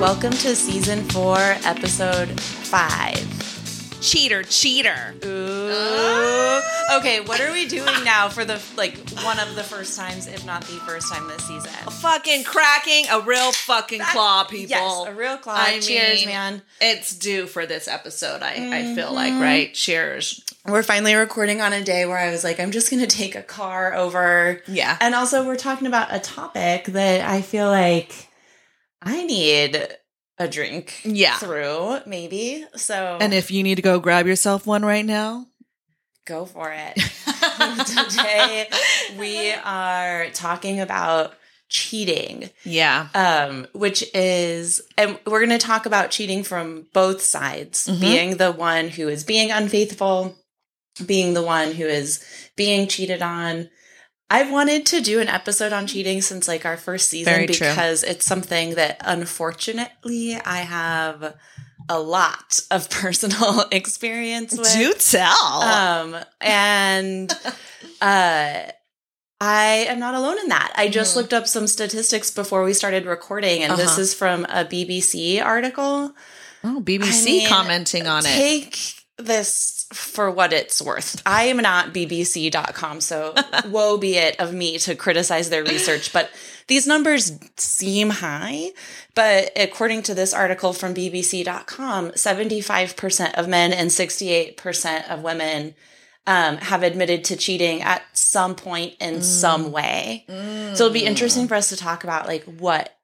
Welcome to season four, episode five. Cheater, cheater. Ooh. Okay, what are we doing now for the like one of the first times, if not the first time this season? Fucking cracking a real fucking claw, people. Yes, a real claw. I Cheers, mean, man. It's due for this episode. I, I feel like Mm-hmm. right. Cheers. We're finally recording on a day where I was like, I'm just gonna take a car over. Yeah. And also, we're talking about a topic that I feel like I need a drink Yeah. through, maybe. So And if you need to go grab yourself one right now, go for it. Today we are talking about cheating. yeah, um, which is, and we're going to talk about cheating from both sides Mhm. being the one who is being unfaithful, being the one who is being cheated on. I've wanted to do an episode on cheating since like our first season Very true. because it's something that unfortunately I have a lot of personal experience with. do tell. Um, and uh, I am not alone in that. I just Mhm. looked up some statistics before we started recording, and this Uh-huh. is from a BBC article. oh, BBC I mean, commenting on it. Take this for what it's worth. I am not BBC.com, so woe be it of me to criticize their research, but these numbers seem high. But according to this article from BBC.com, 75% of men and 68% of women um, have admitted to cheating at some point in Mm. some way. So it'll be interesting for us to talk about like what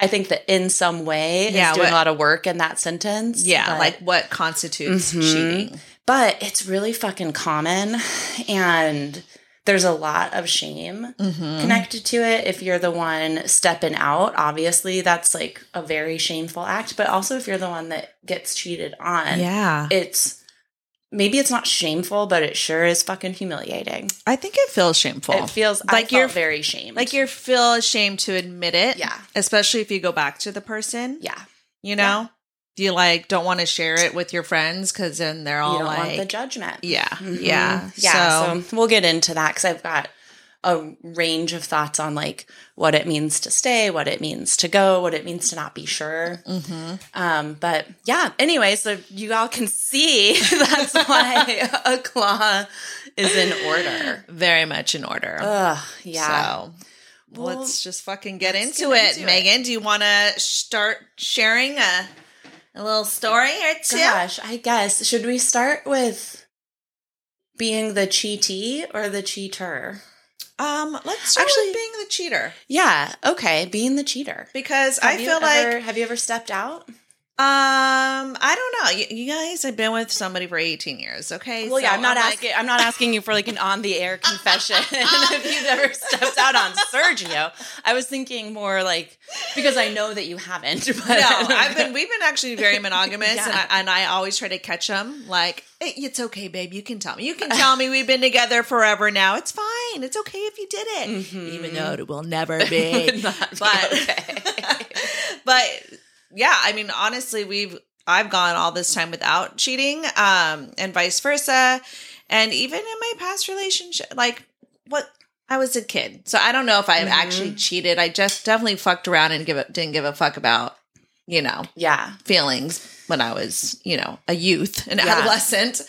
I think that in some way Yeah, is doing what- a lot of work in that sentence. Yeah, but- like what constitutes Mhm. cheating? but it's really fucking common and there's a lot of shame Mm-hmm. connected to it if you're the one stepping out obviously that's like a very shameful act but also if you're the one that gets cheated on Yeah, it's maybe it's not shameful but it sure is fucking humiliating I think it feels shameful. it feels Like you're- very shamed like you feel ashamed to admit it. Yeah. especially if you go back to the person. yeah You know, do you like don't want to share it with your friends because then they're all you don't like, want the judgment yeah, Mhm. yeah, yeah So, so, we'll get into that because i've got a range of thoughts on like what it means to stay what it means to go what it means to not be sure mhm. um but yeah anyway so you all can see that's why a claw is in order very much in order. Ugh, yeah So Well, let's just fucking get into get it, into it. Megan. Do you want to start sharing a a little story or two? gosh i guess should we start with being the cheatee or the cheater Um, let's start Actually- with being the cheater. yeah okay being the cheater. Because I Have you feel like have you ever stepped out um I don't know. You, you guys have been with somebody for eighteen years, okay? Well, yeah, I'm not like- asking. I'm not asking you for like an on the air confession if you've ever stepped out on Sergio. I was thinking more like because I know that you haven't. But no, I've been. We've been actually very monogamous, and, I, and I always try to catch them. Like, "Hey, it's okay, babe. You can tell me. You can tell me we've been together forever now. It's fine. It's okay if you did it, Mhm. even though it will never be. Be but, okay. but yeah, I mean, honestly, we've I've gone all this time without cheating, um, and vice versa, and even in my past relationship, like what. I was a kid, so I don't know if I've Mhm. actually cheated. I just definitely fucked around and give a, didn't give a fuck about, you know, yeah, feelings when I was, you know, a youth, an Yeah. adolescent.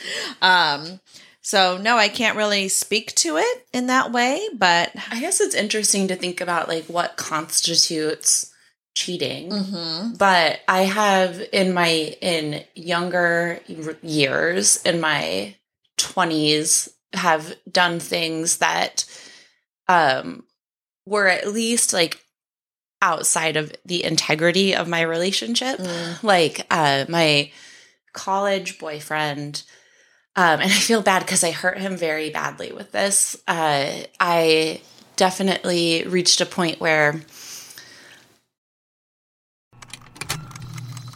Um, so no, I can't really speak to it in that way, but I guess it's interesting to think about like what constitutes cheating. Mhm. But I have in my in younger years in my 20s have done things that um were at least like outside of the integrity of my relationship. Mm. Like uh my college boyfriend um and I feel bad cuz I hurt him very badly with this. Uh I definitely reached a point where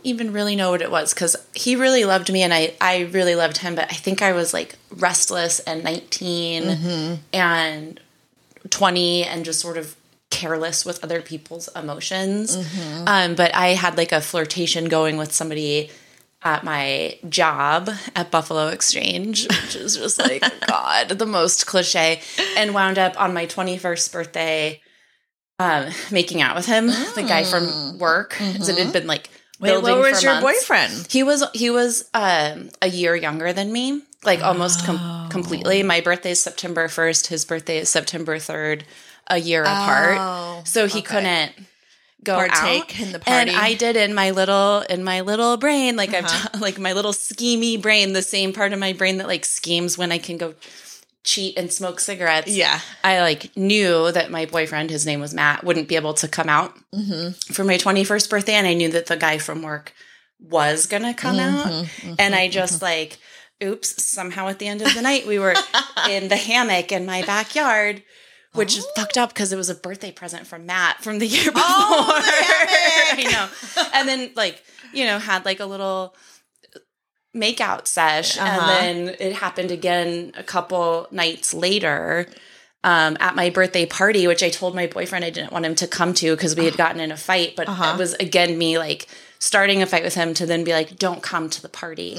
don't even really know what it was because he really loved me and I, I really loved him, but I think I was like restless and 19 and 20 and just sort of careless with other people's emotions. Um, but I had like a flirtation going with somebody at my job at Buffalo Exchange, which is just like, God, the most cliche, and wound up on my 21st birthday um, making out with him, the guy from work. So it had been like, Wait, what was your months. boyfriend? He was he was um, a year younger than me, like almost com- completely. My birthday is September first. His birthday is September third, a year apart. So he couldn't go Partake out. in the party. And. I did in my little in my little brain, like I've t- like my little schemy brain, the same part of my brain that like schemes when I can go cheat and smoke cigarettes. Yeah. I like knew that my boyfriend, his name was Matt, wouldn't be able to come out mm-hmm. for my 21st birthday. And I knew that the guy from work was going to come mm-hmm. out. Mm-hmm. And I just like, oops, somehow at the end of the night, we were in the hammock in my backyard. Which is fucked up oh. because it was a birthday present from Matt from the year oh, before. I know. And then like, you know, had like a little makeout sesh Uh-huh. and then it happened again a couple nights later um, at my birthday party which i told my boyfriend i didn't want him to come to because we had gotten in a fight but Uh-huh. it was again me like starting a fight with him to then be like don't come to the party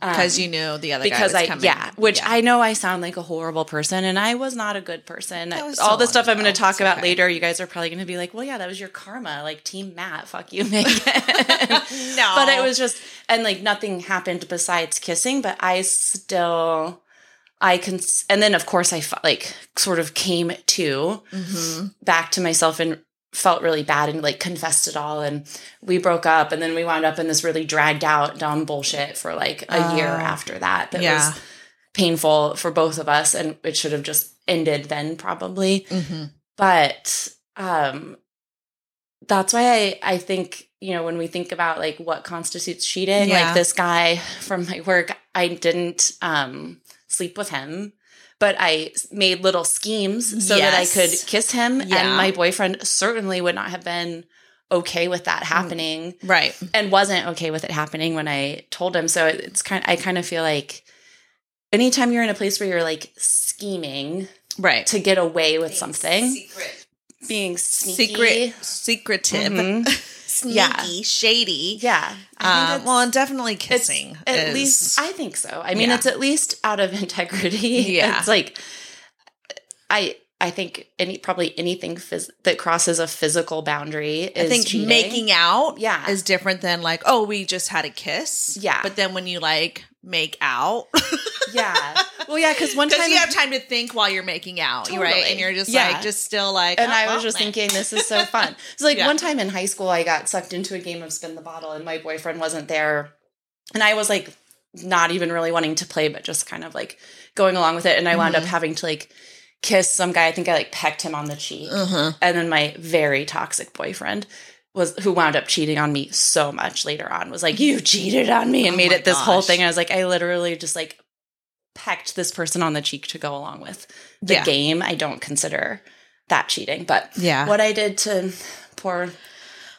Because you knew the other because guy I was coming. yeah, which I know I sound like a horrible person, and I was not a good person. was All the stuff long I'm going to talk It's about okay. later, you guys are probably going to be like, "Well, yeah, that was your karma." Like Team Matt, fuck you, Megan. No. but it was just, and like nothing happened besides kissing. But I still, I can, and then of course I like sort of came to Mm-hmm. back to myself and felt really bad and like confessed it all and we broke up and then we wound up in this really dragged out dumb bullshit for like a year after that that. Yeah. was painful for both of us and it should have just ended then probably Mm-hmm. but um that's why I, I think you know when we think about like what constitutes cheating Yeah. like this guy from my work i didn't um sleep with him but i made little schemes so that i could kiss him Yeah. and my boyfriend certainly would not have been okay with that happening Right. and wasn't okay with it happening when i told him so it's kind i kind of feel like anytime you're in a place where you're like scheming Right. to get away with something being sneaky. Secret, secretive, Mhm. sneaky, Yeah. shady. Yeah. Um, well, and definitely kissing. at is- least I think so. I mean, Yeah. it's at least out of integrity. Yeah. It's like I I think any probably anything phys- that crosses a physical boundary is I think cheating. making out Yeah. is different than like, oh, we just had a kiss. Yeah. But then when you like make out, Yeah. Well, yeah, because one time you have time to think while you're making out, right? And you're just Yeah. like, just still like, and oh, I was well, just meh. thinking, this is so fun. So, like, Yeah. one time in high school, I got sucked into a game of spin the bottle, and my boyfriend wasn't there. And I was like, not even really wanting to play, but just kind of like going along with it. And I wound Mm-hmm. up having to like kiss some guy. I think I like pecked him on the cheek. Uh-huh. And then my very toxic boyfriend was who wound up cheating on me so much later on was like, You cheated on me and Oh made it this whole gosh. thing. I was like, I literally just like pecked this person on the cheek to go along with the Yeah. game. I don't consider that cheating. But Yeah. what I did to poor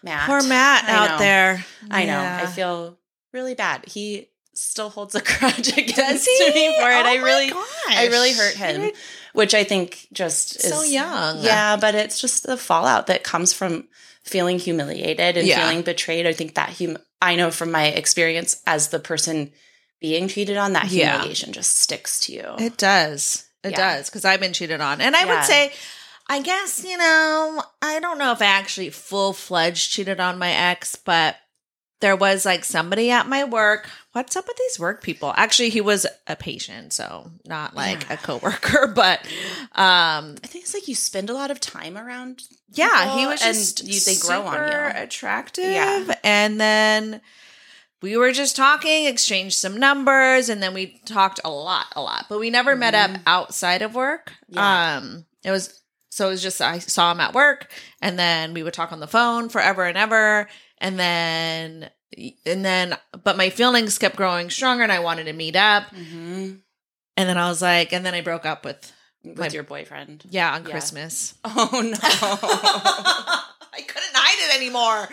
Matt. Poor Matt I out know. there. I know. Yeah. I feel really bad. He still holds a grudge against me for it. Oh I really gosh. I really hurt him. You're Which I think just is So is young. Yeah, but it's just the fallout that comes from feeling humiliated and Yeah. feeling betrayed. I think that hum- I know from my experience as the person being cheated on, that Yeah. humiliation just sticks to you. It does. It Yeah. does because I've been cheated on, and I Yeah. would say, I guess you know, I don't know if I actually full fledged cheated on my ex, but there was like somebody at my work. What's up with these work people? Actually, he was a patient, so not like Yeah. a coworker, but um, I think it's like you spend a lot of time around. yeah, he was and just you, they grow on you. attractive, Yeah. and then we were just talking, exchanged some numbers, and then we talked a lot, a lot. But we never met up outside of work. Yeah. Um, it was so it was just I saw him at work, and then we would talk on the phone forever and ever, and then and then but my feelings kept growing stronger, and I wanted to meet up, hmm and then I was like, and then I broke up with With My- your boyfriend. yeah on Yeah. Christmas. Oh no. I couldn't hide it anymore.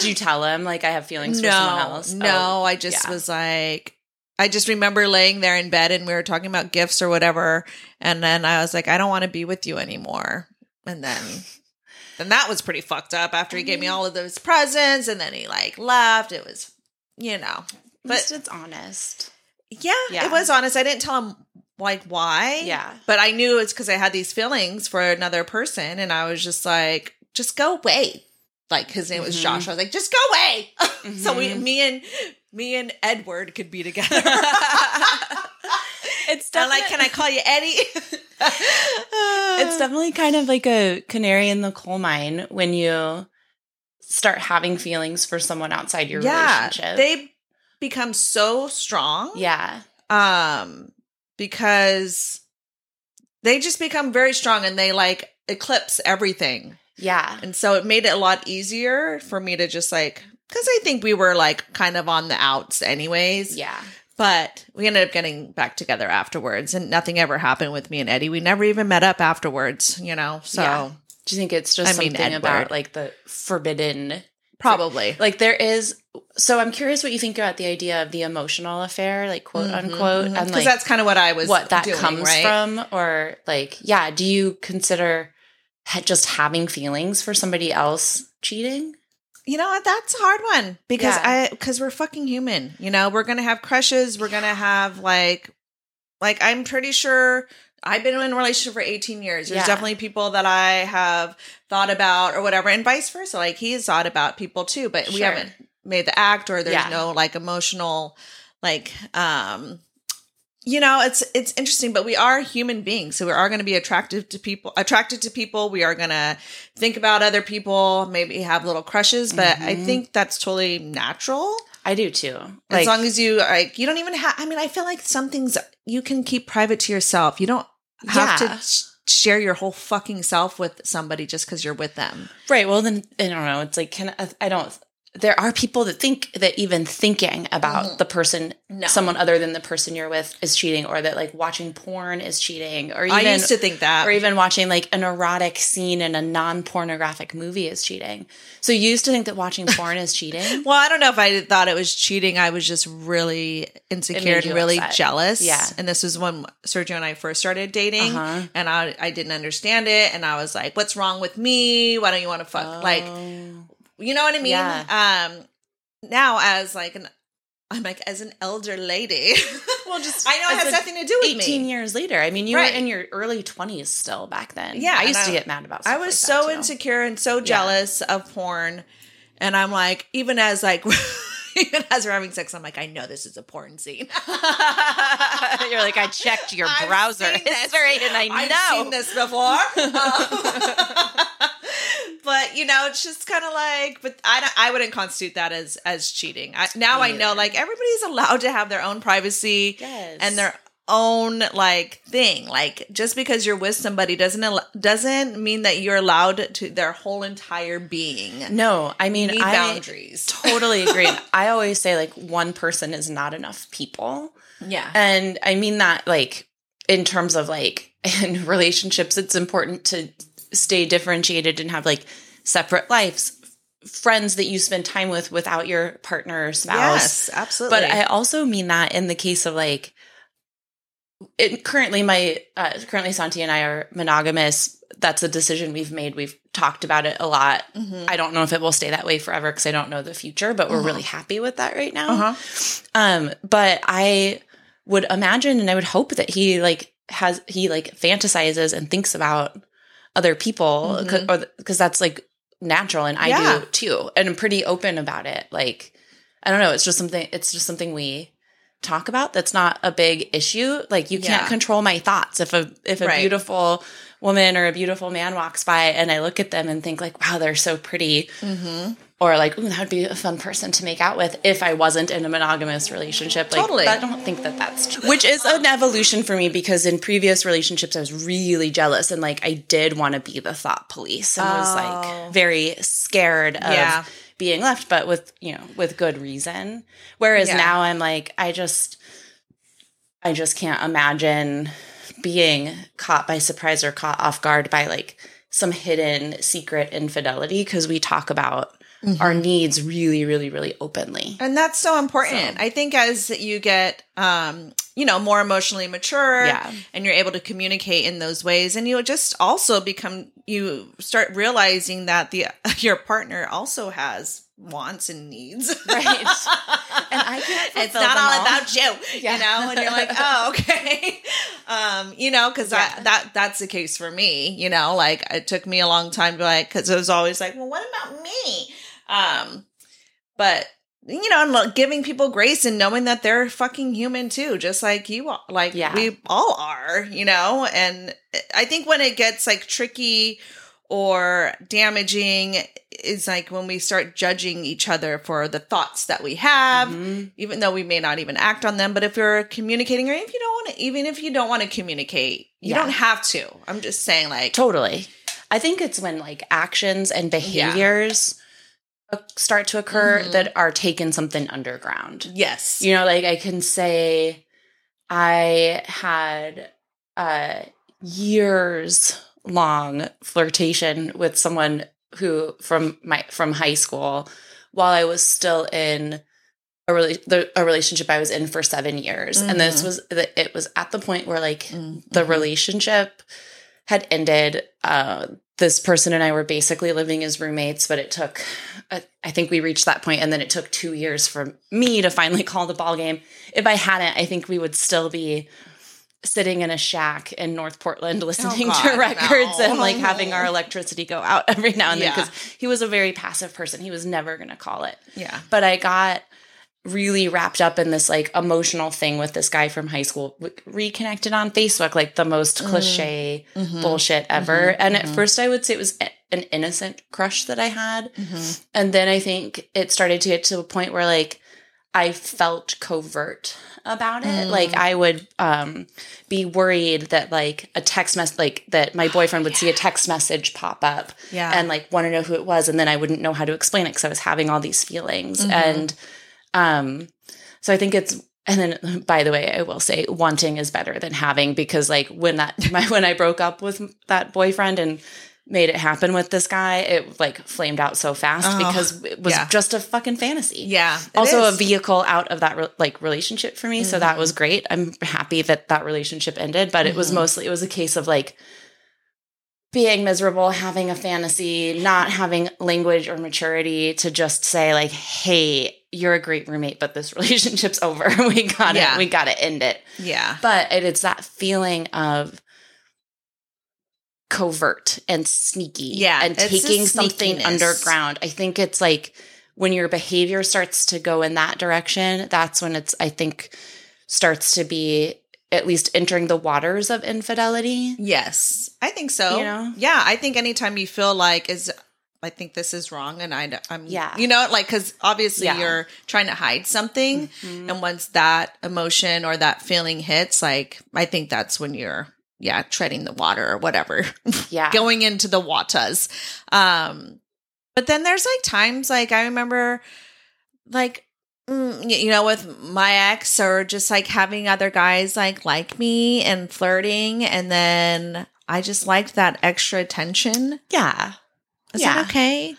Did you tell him like I have feelings for someone else? No, Oh, I just yeah. was like, I just remember laying there in bed and we were talking about gifts or whatever. And then I was like, I don't want to be with you anymore. And then, then that was pretty fucked up after he gave me all of those presents and then he like left. It was, you know, But it's honest. yeah, Yeah. it was honest. I didn't tell him like why. Yeah. But I knew it's because I had these feelings for another person, and I was just like, just go away. Like his name was Mhm. Josh. I was like, just go away. so we, Mhm. me and me and Edward could be together. It's I'm like, can I call you Eddie? It's definitely kind of like a canary in the coal mine when you start having feelings for someone outside your yeah. relationship. They become so strong. yeah. Um, because they just become very strong and they like eclipse everything. Yeah. And so it made it a lot easier for me to just like, because I think we were like kind of on the outs anyways. Yeah. But we ended up getting back together afterwards and nothing ever happened with me and Eddie. We never even met up afterwards, you know? So Yeah. Do you think it's just I mean, something about like the forbidden probably. like there is so I'm curious what you think about the idea of the emotional affair, like quote mm-hmm, unquote, mm-hmm. and Because like that's kind of what I was what that doing, comes right? from, or like, yeah, do you consider ha- just having feelings for somebody else cheating? You know what? That's a hard one because Yeah. I because we're fucking human. You know, we're gonna have crushes. We're gonna have like like I'm pretty sure I've been in a relationship for 18 years. There's Yeah. definitely people that I have thought about or whatever, and vice versa. Like he's thought about people too, but we haven't made the act or there's Yeah. no like emotional like um you know it's it's interesting but we are human beings so we are going to be attractive to people attracted to people we are going to think about other people maybe have little crushes but i Mhm. think that's totally natural I do too. as long as you like you don't even have i mean i feel like some things you can keep private to yourself you don't have Yeah. to sh- share your whole fucking self with somebody just because you're with them right. Well, then I don't know. It's like, can I, I don't. There are people that think that even thinking about the person, Mm-hmm. No. someone other than the person you're with, is cheating, or that like watching porn is cheating, or even i used to think that or even watching like an erotic scene in a non-pornographic movie is cheating. So you used to think that watching porn is cheating. Well, I don't know if I thought it was cheating. I was just really insecure and really upset. jealous. Yeah. And this was when Sergio and I first started dating. Uh-huh. And I, I didn't understand it. And I was like, what's wrong with me? Why don't you want to fuck? Like, Oh. You know what I mean? Yeah. Um, now, as like an, I'm like, as an elder lady, well, just I know it has a- nothing to do with 18 me. years later. I mean, you Right. were in your early 20s still back then. Yeah, I used to I- get mad about stuff I was like so that, insecure and so jealous of porn. And I'm like, even as like, even as we're having sex, I'm like, I know this is a porn scene. You're like, I checked your I've browser history and I I've know. seen this before. Um, but you know, it's just kind of like, but I don't, I wouldn't constitute that as as cheating. I, now I know, like everybody's allowed to have their own privacy Yes. and their own like thing. Like just because you're with somebody doesn't al- doesn't mean that you're allowed to their whole entire being. No, I mean, I boundaries. totally agree. I always say, like, one person is not enough people. Yeah. And I mean that like in terms of like in relationships, it's important to stay differentiated and have like separate lives, friends that you spend time with without your partner or spouse. Yes, absolutely. But I also mean that in the case of like it, currently my uh, currently Santi and I are monogamous. That's a decision we've made. We've talked about it a lot. Mhm. I don't know if it will stay that way forever because I don't know the future, but we're really happy with that right now. Uh-huh. Um, but I would imagine and I would hope that he like has he like fantasizes and thinks about other people mm-hmm. because that's like natural and I Yeah. do too. And I'm pretty open about it. Like I don't know, it's just something it's just something we talk about that's not a big issue. Like you can't control my thoughts. If a if a Right. beautiful woman or a beautiful man walks by and I look at them and think like, wow, they're so pretty. Mm-hmm. Or like, ooh, that would be a fun person to make out with if I wasn't in a monogamous relationship. Like, Totally. I don't think that that's true. Which is an evolution for me because in previous relationships, I was really jealous and like I did want to be the thought police and was Oh. like very scared of Yeah. being left, but with, you know, with good reason. Whereas Yeah. now I'm like, I just, I just can't imagine being caught by surprise or caught off guard by like some hidden secret infidelity because we talk about our needs really, really, really openly. And that's so important. I think as you get um, you know, more emotionally mature Yeah. and you're able to communicate in those ways and you just also become you start realizing that the your partner also has wants and needs. Right. And I can't it's not all all. about you, Yeah. you know, and you're like, oh, okay, um, you know, because Yeah. that that's the case for me, you know, like it took me a long time to like, because it was always like, well, what about me? Um, but you know, and giving people grace and knowing that they're fucking human too, just like you are, like Yeah. we all are, you know, and I think when it gets like tricky or damaging is like when we start judging each other for the thoughts that we have Mhm. even though we may not even act on them but if you're communicating or if you don't want to even if you don't want to communicate you Yeah. don't have to i'm just saying like Totally. I think it's when like actions and behaviors uh start to occur Mhm. that are taking something underground. yes You know, like I can say I had a years long flirtation with someone who from my from high school while I was still in a, the, a relationship I was in for 7 years. And this Mhm. was the, it was at the point where like Mm, the mhm. relationship had ended. Uh, this person and I were basically living as roommates, but it took, I I think we reached that point, and then it took two years for me to finally call the ball game. If I hadn't, I think we would still be sitting in a shack in North Portland listening God, to records no. and like having our electricity go out every now and then because he was a very passive person. He was never going to call it yeah but I got really wrapped up in this like emotional thing with this guy from high school W- reconnected on facebook like the most cliche Mhm. bullshit ever Mhm, and at mhm. first i would say it was an innocent crush that i had Mhm. and then i think it started to get to a point where like i felt covert about it Mm. like i would um be worried that like a text mess like that my boyfriend would see a text message pop up yeah and like want to know who it was and then i wouldn't know how to explain it because i was having all these feelings Mhm. and um so i think it's and then by the way i will say wanting is better than having because like when that my, when i broke up with that boyfriend and made it happen with this guy it like flamed out so fast Oh, because it was yeah. just a fucking fantasy yeah also a vehicle out of that re- like relationship for me so that Mm-hmm. was great i'm happy that that relationship ended but it was Mhm. mostly it was a case of like being miserable having a fantasy not having language or maturity to just say like hey you're a great roommate but this relationship's over we got Yeah. to we got to end it yeah but it, it's that feeling of covert and sneaky Yeah, and taking something underground i think it's like when your behavior starts to go in that direction that's when it's i think starts to be at least entering the waters of infidelity Yes, I think so. You know? yeah, I think anytime you feel like is, I think this is wrong, and I, I'm, Yeah. you know, like because obviously Yeah. you're trying to hide something, Mhm. and once that emotion or that feeling hits, like I think that's when you're, yeah, treading the water or whatever, yeah going into the watas. Um, but then there's like times like I remember, like mm, you know, with my ex or just like having other guys like like me and flirting, and then I just liked that extra attention. yeah Is Yeah. that okay?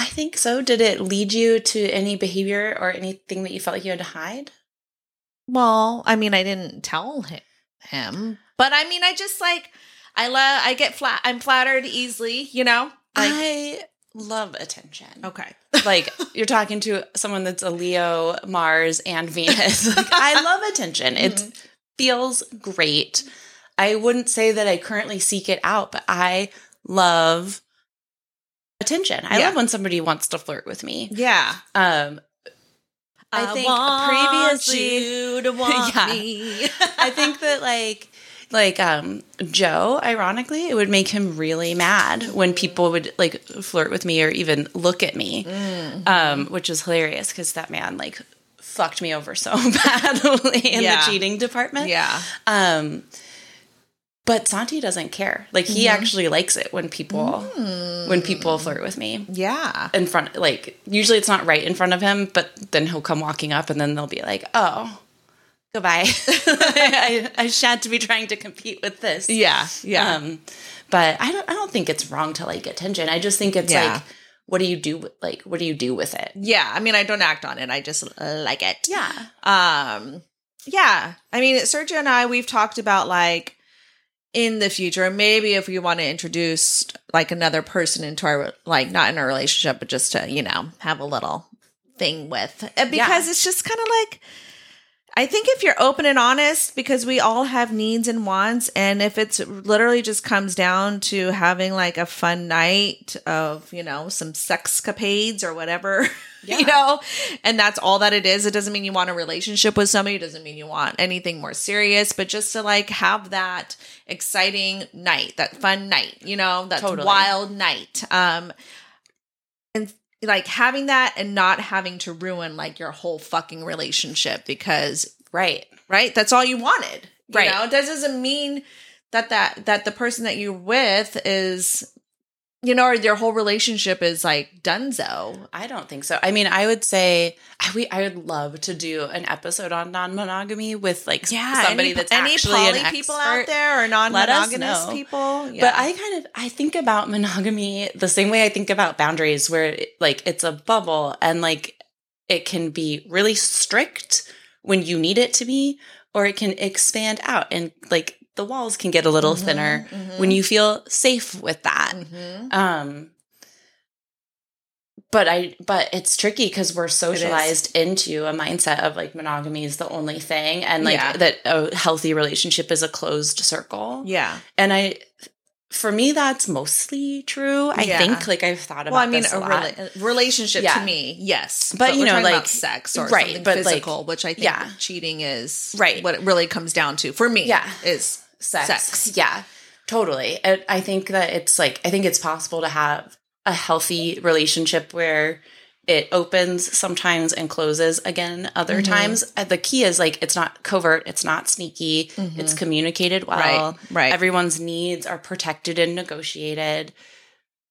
i think so did it lead you to any behavior or anything that you felt like you had to hide Well, I mean, I didn't tell him, him but I mean, I just like I love I get flat. I'm flattered easily, you know. Like i love attention okay, like you're talking to someone that's a Leo, Mars, and Venus. Like, I love attention. It feels great. I wouldn't say that I currently seek it out, but I love attention. I Yeah. love when somebody wants to flirt with me. yeah. Um, I think want previously- you to want Yeah. me. I think that like like um Joe, ironically, it would make him really mad when people would like flirt with me or even look at me. Mm-hmm. Um, which is hilarious because that man like fucked me over so badly in Yeah. the cheating department. Yeah. Um, but Santi doesn't care. Like he Mm-hmm. actually likes it when people when people flirt with me Yeah. in front. Like usually it's not right in front of him, but then he'll come walking up, and then they'll be like, "Oh, goodbye." I, I shan't be trying to compete with this. Yeah. Yeah. Um, but I don't. I don't think it's wrong to like attention. I just think it's Yeah. like, what do you do? with Like, what do you do with it? yeah. I mean, I don't act on it. I just like it. Yeah. Um, yeah. I mean, Sergio and I, we've talked about like in the future, maybe if we want to introduce like another person into our, like, not in a relationship, but just to, you know, have a little thing with. Because it's just kind of like, I think if you're open and honest, because we all have needs and wants, and if it's literally just comes down to having like a fun night of, you know, some sexcapades or whatever, you know, and that's all that it is. It doesn't mean you want a relationship with somebody, it doesn't mean you want anything more serious, but just to like have that exciting night, that fun night, you know, that Totally. wild night. Um, like having that and not having to ruin like your whole fucking relationship because Right. right that's all you wanted you Right. know that doesn't mean that that that the person that you're with is you know or their whole relationship is like dunzo I don't think so. I mean, I would say I, we, I would love to do an episode on non-monogamy with like somebody any, that's any actually poly people out there or non-monogamous people yeah. But I kind of I think about monogamy the same way I think about boundaries, where it, like it's a bubble and like it can be really strict when you need it to be, or it can expand out and like the walls can get a little Mhm, thinner mhm. when you feel safe with that. Mhm. Um but I but it's tricky because we're socialized into a mindset of like monogamy is the only thing and like Yeah. that a healthy relationship is a closed circle. yeah And I for me that's mostly true. I Yeah. think like I've thought about well i mean a a lot. rela- relationship Yeah. to me yes But, you we're know, like- sex or right, something but, like, physical which i think yeah. cheating is Right. what it really comes down to for me Yeah. is sex. sex. Yeah, totally. And I think that it's like I think it's possible to have a healthy relationship where it opens sometimes and closes again other Mm-hmm. times. Uh, The key is like it's not covert, it's not sneaky, it's communicated well. Mm-hmm. Right, right. Everyone's needs are protected and negotiated.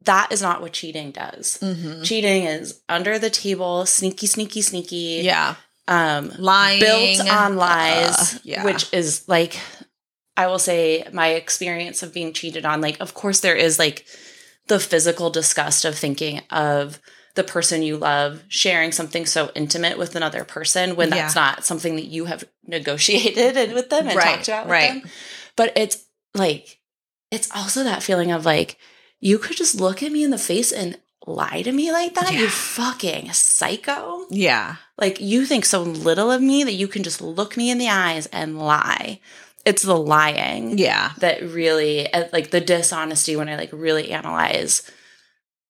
That is not what cheating does. Mhm. Cheating is under the table, sneaky, sneaky, sneaky yeah um lying built on lies Uh, yeah. which is like i will say my experience of being cheated on like of course there is like the physical disgust of thinking of the person you love sharing something so intimate with another person when that's Yeah. not something that you have negotiated and with them and Right, talked about with right. them but it's like it's also that feeling of like you could just look at me in the face and lie to me like that you fucking psycho yeah like you think so little of me that you can just look me in the eyes and lie. It's the lying yeah that really uh, like the dishonesty when I like really analyze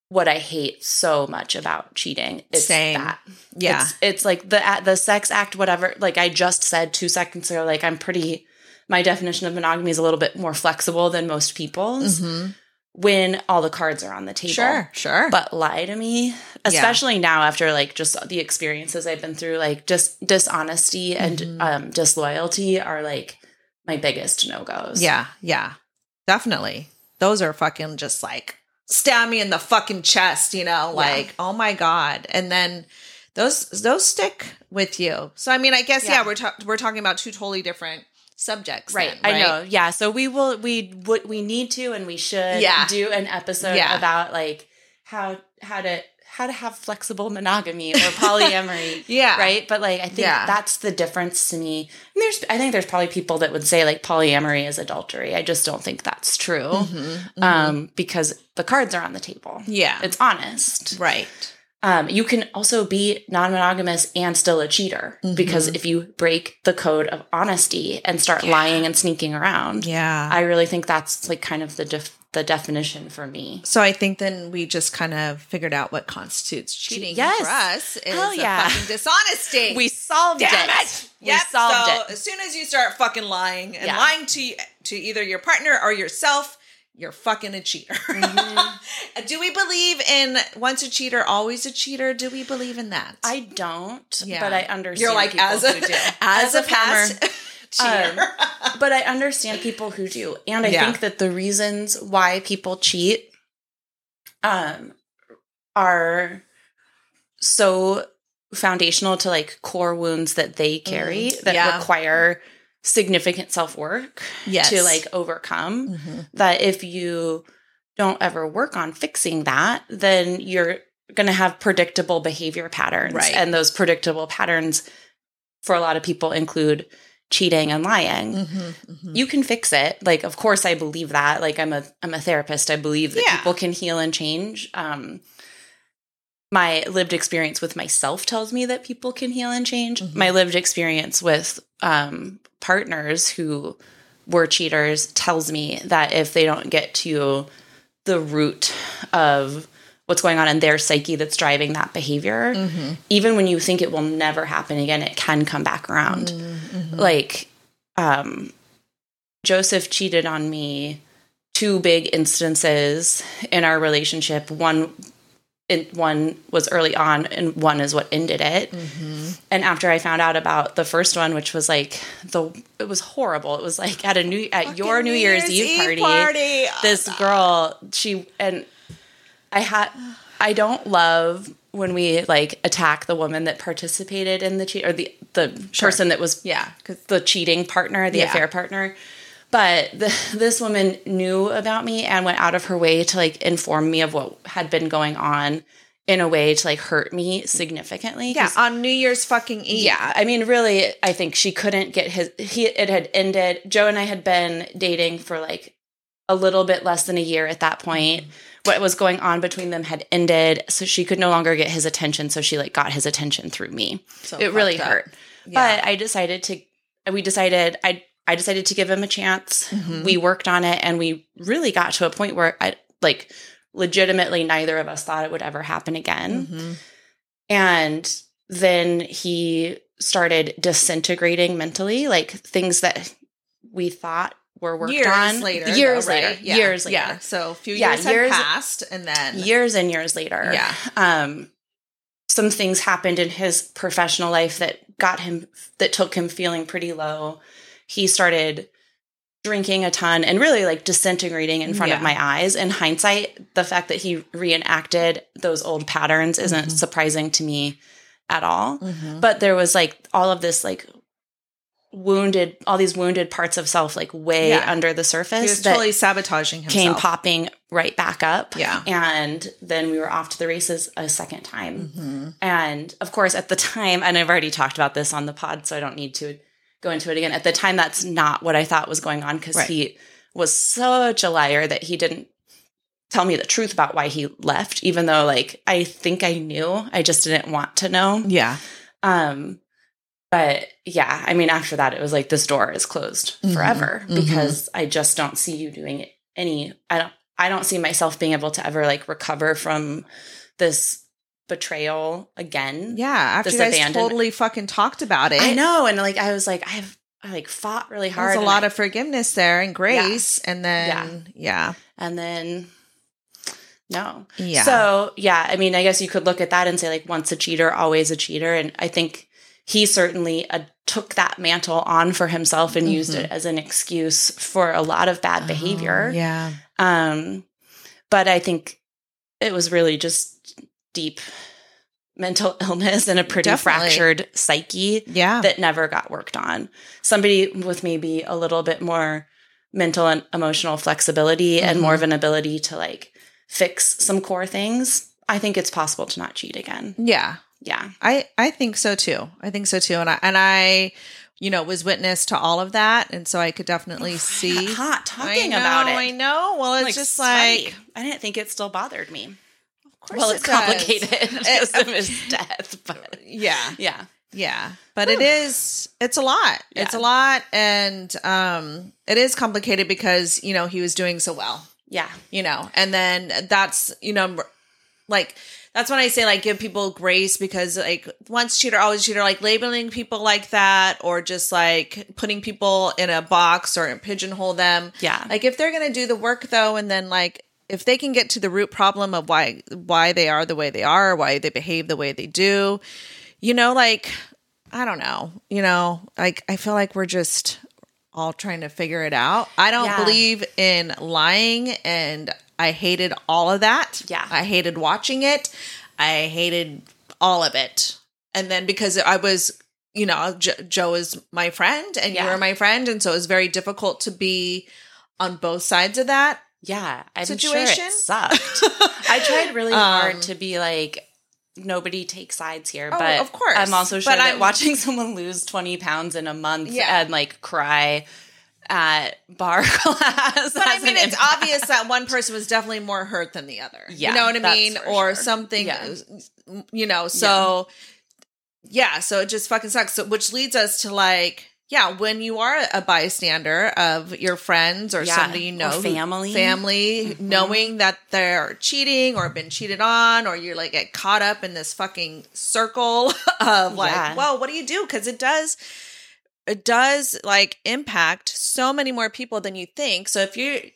what I hate so much about cheating. It's Same. that. yeah It's, it's like the the sex act whatever like I just said 2 seconds ago like I'm pretty my definition of monogamy is a little bit more flexible than most people's Mhm. when all the cards are on the table sure sure but lie to me especially now after like just the experiences i've been through like just dishonesty and Mhm. um disloyalty are like my biggest no-goes. Yeah yeah. Definitely. Those are fucking just like stab me in the fucking chest you know? Like oh my god. And then those those stick with you. So i mean i guess yeah, Yeah. we're ta- we're talking about two totally different subjects right, then, i know. yeah so we will we would we need to and we should Yeah. do an episode Yeah. about like how how to how to have flexible monogamy or polyamory Yeah. right? But like i think Yeah. that's the difference to me. And there's i think there's probably people that would say like polyamory is adultery. I just don't think that's true Mhm, um because the cards are on the table. Yeah. It's honest. Right. Um, you can also be non-monogamous and still a cheater because Mm-hmm. if you break the code of honesty and start lying and sneaking around yeah. I really think that's like kind of the the definition for me so I think then we just kind of figured out what constitutes cheating Yes. for us is Hell a yeah. fucking dishonesty. we solved Damn it, it! we Yep. solved so it as soon as you start fucking lying and Yeah. lying to to either your partner or yourself, you're fucking a cheater. Mm-hmm. Do we believe in once a cheater, always a cheater? Do we believe in that? I don't, Yeah. but I understand. You're like as a do. as, a, former- past cheater. Um, but I understand people who do, and I Yeah. think that the reasons why people cheat, um, are so foundational to like core wounds that they carry that yeah. require significant self work Yes. to like overcome. Mhm. That if you don't ever work on fixing that, then you're going to have predictable behavior patterns, Right. and those predictable patterns for a lot of people include cheating and lying Mhm, mhm. you can fix it like of course i believe that like i'm a i'm a therapist i believe that Yeah. people can heal and change um my lived experience with myself tells me that people can heal and change Mhm. my lived experience with um partners who were cheaters tells me that if they don't get to the root of what's going on in their psyche that's driving that behavior Mhm. even when you think it will never happen again it can come back around Mhm. like um joseph cheated on me two big instances in our relationship one in, one was early on and one is what ended it Mhm. and after i found out about the first one which was like the it was horrible it was like at a new at your Fucking new year's, eve, party, party. this girl she and i had i don't love when we like attack the woman that participated in the cheat or the the person that was Yeah, the cheating partner, the Yeah. affair partner. But the, this woman knew about me and went out of her way to like inform me of what had been going on in a way to like hurt me significantly. Yeah, on New Year's fucking Eve. yeah. I mean, really, I think she couldn't get his. He it had ended. Joe and I had been dating for like a little bit less than a year at that point. Mm-hmm. What was going on between them had ended, so she could no longer get his attention. So she like got his attention through me. So it really up. hurt. Yeah. But I decided to. We decided I. I decided to give him a chance. Mhm. We worked on it, and we really got to a point where I like legitimately neither of us thought it would ever happen again. Mhm. And then he started disintegrating mentally, like things that we thought were worked years on later. years though, right? later, Yeah. years later, Yeah. So a few Yeah, years, years- had passed, and then years and years later. Yeah. Um, some things happened in his professional life that got him, that took him feeling pretty low. He started drinking a ton and really like disintegrating in front Yeah. of my eyes. In hindsight, the fact that he reenacted those old patterns isn't Mhm. surprising to me at all. Mhm. But there was like all of this like wounded, all these wounded parts of self like way Yeah. under the he surface was totally sabotaging himself. came popping right back up. Yeah. And then we were off to the races a second time. Mhm. And of course, at the time, and I've already talked about this on the pod, so I don't need to go into it again. At the time, that's not what I thought was going on because Right. he was such a liar that he didn't tell me the truth about why he left, even though like I think I knew. I just didn't want to know. Yeah. Um, but yeah, I mean, after that, it was like this door is closed Mhm, forever mhm. because I just don't see you doing it any. I don't. I don't see myself being able to ever like recover from this betrayal again. Yeah. After This you guys totally fucking talked about it. I know, and like I was like, I've I like fought really hard. There's a lot I- of forgiveness there and grace. And then, yeah. yeah. and then no. Yeah. So yeah, I mean, I guess you could look at that and say like, once a cheater, always a cheater, and I think he certainly uh, took that mantle on for himself and used Mhm. it as an excuse for a lot of bad behavior. Oh, yeah. Um, but I think it was really just deep mental illness and a pretty Definitely. fractured psyche Yeah. that never got worked on. Somebody with maybe a little bit more mental and emotional flexibility and more of an ability to like fix some core things. I think it's possible to not cheat again. yeah. Yeah. I I think so too. I think so too. And I and I, you know, was witness to all of that, and so I could definitely see. Hot talking know, about it. I know. Well, it's Like, just sweaty. like, I didn't think it still bothered me. of course, Well, it it's does. complicated because of his death, but Yeah, yeah. yeah. But it is. It's a lot. It's a lot, and um, it is complicated because you know he was doing so well. Yeah. You know, and then that's you know like that's when I say like give people grace because like once cheater always cheater like labeling people like that or just like putting people in a box or pigeonhole them. Yeah. Like if they're going to do the work though and then like if they can get to the root problem of why why they are the way they are, why they behave the way they do, you know like I don't know. You know, like I feel like we're just all trying to figure it out. I don't Yeah. believe in lying and I hated all of that. Yeah. I hated watching it. I hated all of it. And then because I was, you know, jo- Joe is my friend and you Yeah. were my friend. And so it was very difficult to be on both sides of that. Yeah, I'm Situation? sure it sucked. I tried really Um, hard to be like nobody takes sides here, Oh, but of course. I'm also sure But that I'm- watching someone lose 20 pounds in a month Yeah. and like cry at bar class. But I mean, it's impact. obvious that one person was definitely more hurt than the other. Yeah, you know what I mean? Or sure. something, Yeah. you know, so yeah. so it just fucking sucks. So, which leads us to like, yeah, when you are a bystander of your friends or Yeah, somebody you know, family. family, Mhm. knowing that they're cheating or been cheated on, or you're like get caught up in this fucking circle of like, Yeah. well, what do you do? Because it does it does like impact so many more people than you think. So if you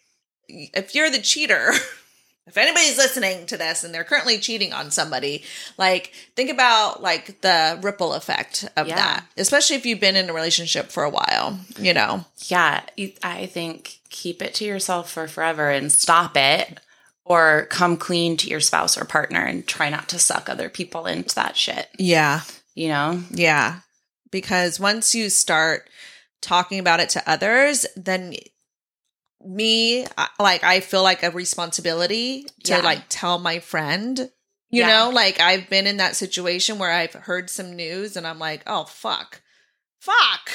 if you're the cheater, if anybody's listening to this and they're currently cheating on somebody, like think about like the ripple effect of Yeah. that. Especially if you've been in a relationship for a while, you know. Yeah, I think keep it to yourself for forever and stop it or come clean to your spouse or partner and try not to suck other people into that shit, Yeah. you know? Yeah. Because once you start talking about it to others, then me, like, I feel like a responsibility to Yeah. like tell my friend, you Yeah. know, like I've been in that situation where I've heard some news and I'm like, oh, fuck. Fuck.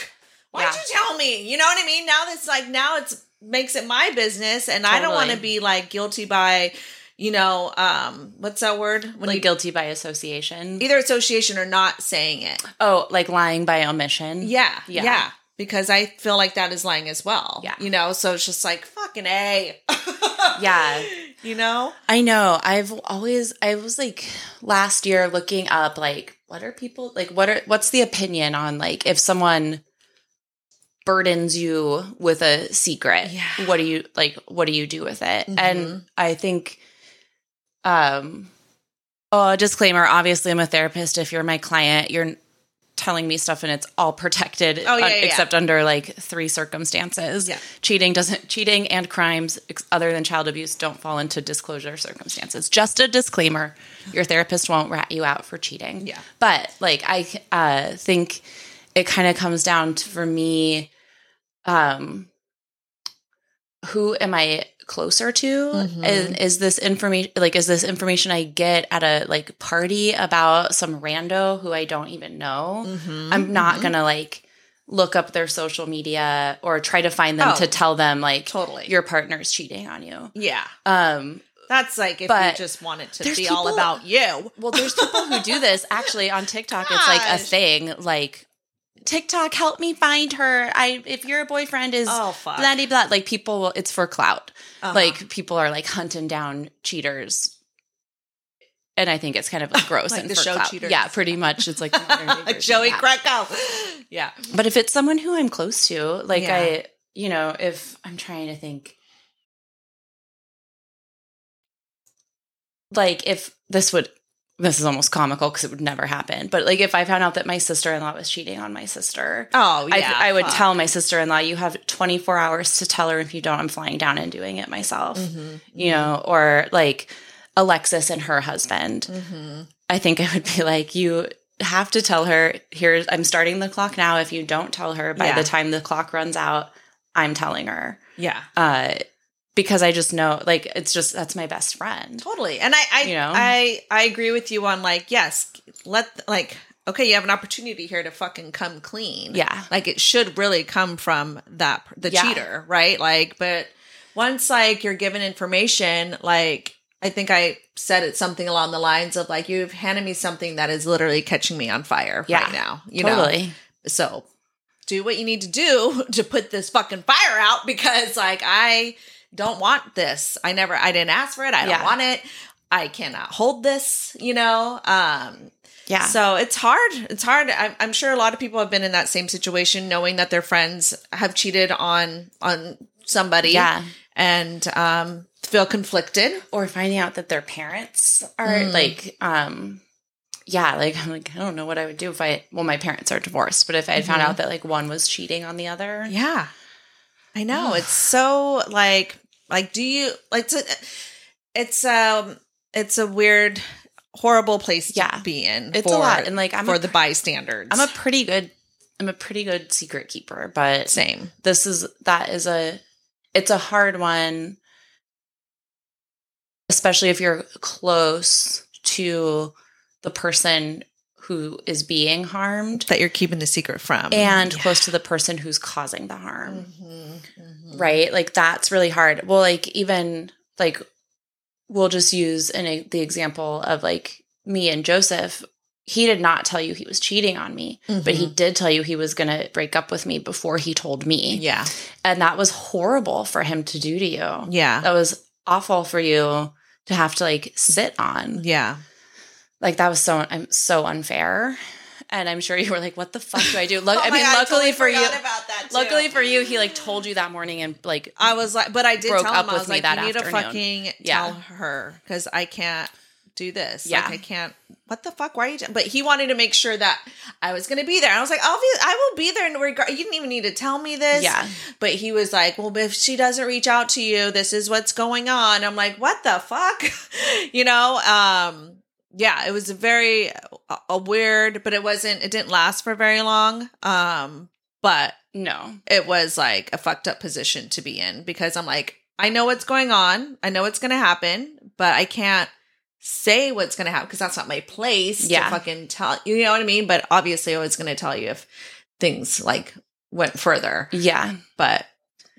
Why'd Yeah. you tell me? You know what I mean? Now that's like, now it's makes it my business and I don't want to be like guilty by, you know, um, what's that word? When like you guilty by association. either association or not saying it. Oh, like lying by omission. Yeah, Yeah. yeah. Because I feel like that is lying as well. Yeah. You know, so it's just like fucking A. Yeah. You know? I know. I've always I was like last year looking up like what are people like what are what's the opinion on like if someone burdens you with a secret Yeah. what do you like what do you do with it Mhm. and i think um oh disclaimer obviously i'm a therapist if you're my client you're telling me stuff and it's all protected Oh, yeah, un- yeah, yeah. except under like three circumstances Yeah. cheating doesn't cheating and crimes ex- other than child abuse don't fall into disclosure circumstances just a disclaimer your therapist won't rat you out for cheating Yeah. but like i uh, think it kind of comes down to for me um who am i closer to Mhm. and is this information like is this information i get at a like party about some rando who i don't even know Mm-hmm. i'm not gonna like look up their social media or try to find them Oh. to tell them like Totally. your partner's cheating on you Yeah. um That's like if But you just want it to be all about you. well, there's people who do this actually on TikTok. It's like a Gosh. thing. Like TikTok, help me find her. I if your boyfriend is Oh, fuck. blah blah blah. Like people, will, it's for clout. Uh-huh. Like people are like hunting down cheaters. And I think it's kind of like gross Like and the for show clout. Cheaters. Yeah, pretty much. It's like the modern day version of Joey. Greco. Yeah. But if it's someone who I'm close to, like Yeah. I, you know, if I'm trying to think, like if this would, this is almost comical because it would never happen. But like if I found out that my sister in law was cheating on my sister, Oh, yeah. I, I would tell my sister in law, you have 24 hours to tell her. If you don't, I'm flying down and doing it myself. Mm-hmm. You know, or like Alexis and her husband. Mm-hmm. I think I would be like, you have to tell her, here's, I'm starting the clock now. If you don't tell her by Yeah. the time the clock runs out, I'm telling her. Yeah. Uh, because I just know, like, it's just, that's my best friend. Totally. And I I You know? I I agree with you on like yes, let like okay, you have an opportunity here to fucking come clean. Yeah. Like it should really come from that the Yeah. cheater, right? Like but once like you're given information like I think I said it something along the lines of like you've handed me something that is literally catching me on fire Yeah. right now. You know. So do what you need to do to put this fucking fire out because like I don't want this. I never I didn't ask for it. I don't Yeah. want it. I cannot hold this, you know? Um, Yeah. so it's hard. It's hard. I'm, I'm sure a lot of people have been in that same situation, knowing that their friends have cheated on on somebody. Yeah. and um, feel conflicted. or finding out that their parents are Mm. like um yeah like i'm like i don't know what i would do if i well my parents are divorced but if i had found Mhm. out that like one was cheating on the other Yeah, I know. it's so like like do you like it's a, it's um it's a weird horrible place to Yeah. be in. it's a lot and like i'm for a, the bystanders. i'm a pretty good i'm a pretty good secret keeper but same. this is that is a it's a hard one especially if you're close to the person who is being harmed that you're keeping the secret from. and Yeah. close to the person who's causing the harm. Mhm, mhm. right? Like that's really hard. Well like even like we'll just use an, the example of like me and joseph. He did not tell you he was cheating on me but he did tell you he was going to break up with me before he told me. Yeah, and that was horrible for him to do to you. Yeah, that was awful for you to have to like sit on. Yeah. Like that was so i'm so unfair and i'm sure you were like what the fuck do i do look Oh i mean God, luckily totally for you about that too. luckily for you he like told you that morning and like I was like, but I did broke tell up him I with was me like, that you need afternoon. to fucking Yeah. tell her because I can't do this. Yeah. like, I can't. What the fuck? Why are you? t-" But he wanted to make sure that I was going to be there. And I was like, obviously, I will be there. In regard, you didn't even need to tell me this. Yeah. But he was like, well, if she doesn't reach out to you, this is what's going on. I'm like, what the fuck? you know. Um. Yeah, it was a very a, a weird, but it wasn't. It didn't last for very long. Um. But no it was like a fucked up position to be in because I'm like, I know what's going on. I know what's going to happen, but I can't say what's going to happen because that's not my place Yeah. to fucking tell you know what I mean? But obviously I was going to tell you if things like went further. yeah But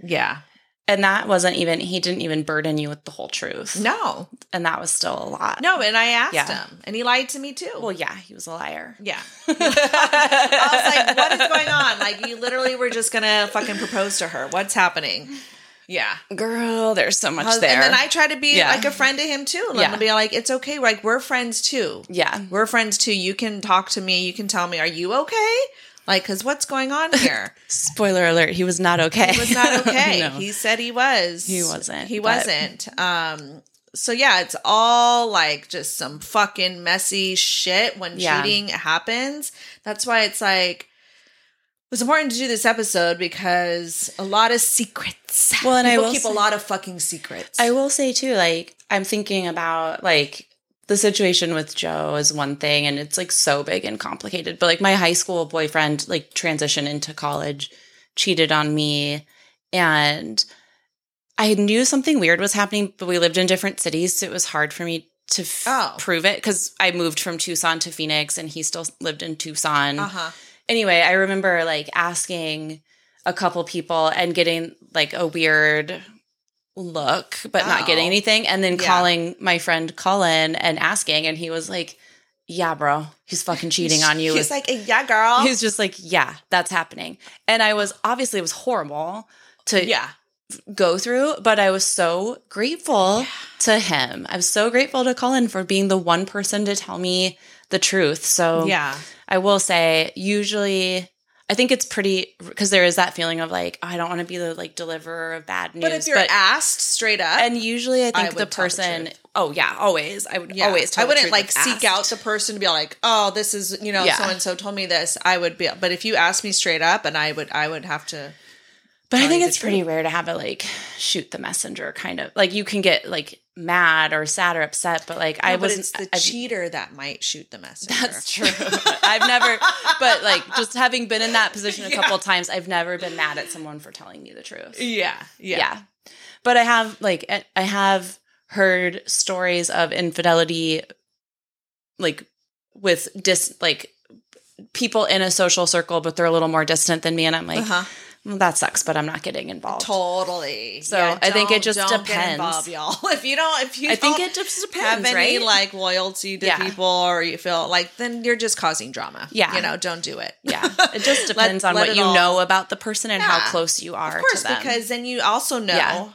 yeah. And that wasn't even he didn't even burden you with the whole truth No. and that was still a lot No, and I asked Yeah. him and he lied to me too. well yeah he was a liar yeah. I was like, what is going on? Like you literally were just to fucking propose to her. What's happening? Yeah. girl there's so much there And then I try to be Yeah. like a friend to him too. And Yeah. Be like, it's okay. Like we're friends too. yeah We're friends too. You can talk to me. You can tell me, are you okay? Like, cause what's going on here? spoiler alert he was not okay He was not okay. No. He said he was. He wasn't, He but- wasn't. Um. So yeah, it's all like just some fucking messy shit when Yeah. cheating happens. That's why it's like. It was important to do this episode because a lot of secrets. Well, and I will keep say- a lot of fucking secrets. I will say too, like I'm thinking about like the situation with Joe is one thing, and it's like so big and complicated. But like my high school boyfriend, like transitioned into college, cheated on me, and I knew something weird was happening, but we lived in different cities, so it was hard for me to f- Oh. prove it because I moved from Tucson to Phoenix, and he still lived in Tucson Uh huh. anyway, I remember like asking a couple people and getting like a weird look, but not getting anything. And then Yeah. calling my friend Colin and asking, and he was like, Yeah, bro, he's fucking cheating on you. He's like, yeah, girl. He was just like, Yeah, that's happening. And I was obviously, it was horrible to yeah. go through, but I was so grateful to him. I was so grateful to Colin for being the one person to tell me the truth. So, Yeah. I will say, usually, I think it's pretty because there is that feeling of like, oh, I don't want to be the like deliverer of bad news. But if you're asked straight up, and usually, I think would the tell the person, oh yeah, always, I would yeah. always tell I wouldn't like seek asked. out the person to be like, oh, this is you know, so and so told me this. I would be, but if you asked me straight up, and I would, I would have to. But I think it's pretty rare to have it like shoot the messenger kind of like you can get like mad or sad or upset, but like I No, but was it's the I've- cheater that might shoot the messenger. That's true. I've never, but like just having been in that position a couple of times, I've never been mad at someone for telling me the truth. Yeah, yeah, yeah. But I have like I- I have heard stories of infidelity like with dis like people in a social circle but they're a little more distant than me and I'm like Uh-huh. Well, that sucks but I'm not getting involved. Totally. So, Yeah, I think it just depends. involved, y'all. If you don't, if you, I think it just have depends, any right? like loyalty to Yeah. people, or you feel like, then you're just causing drama. Yeah. you know, don't do it. yeah. It just Let- depends on let what you all- know about the person and how close you are Of course, to them. because then you also know Yeah.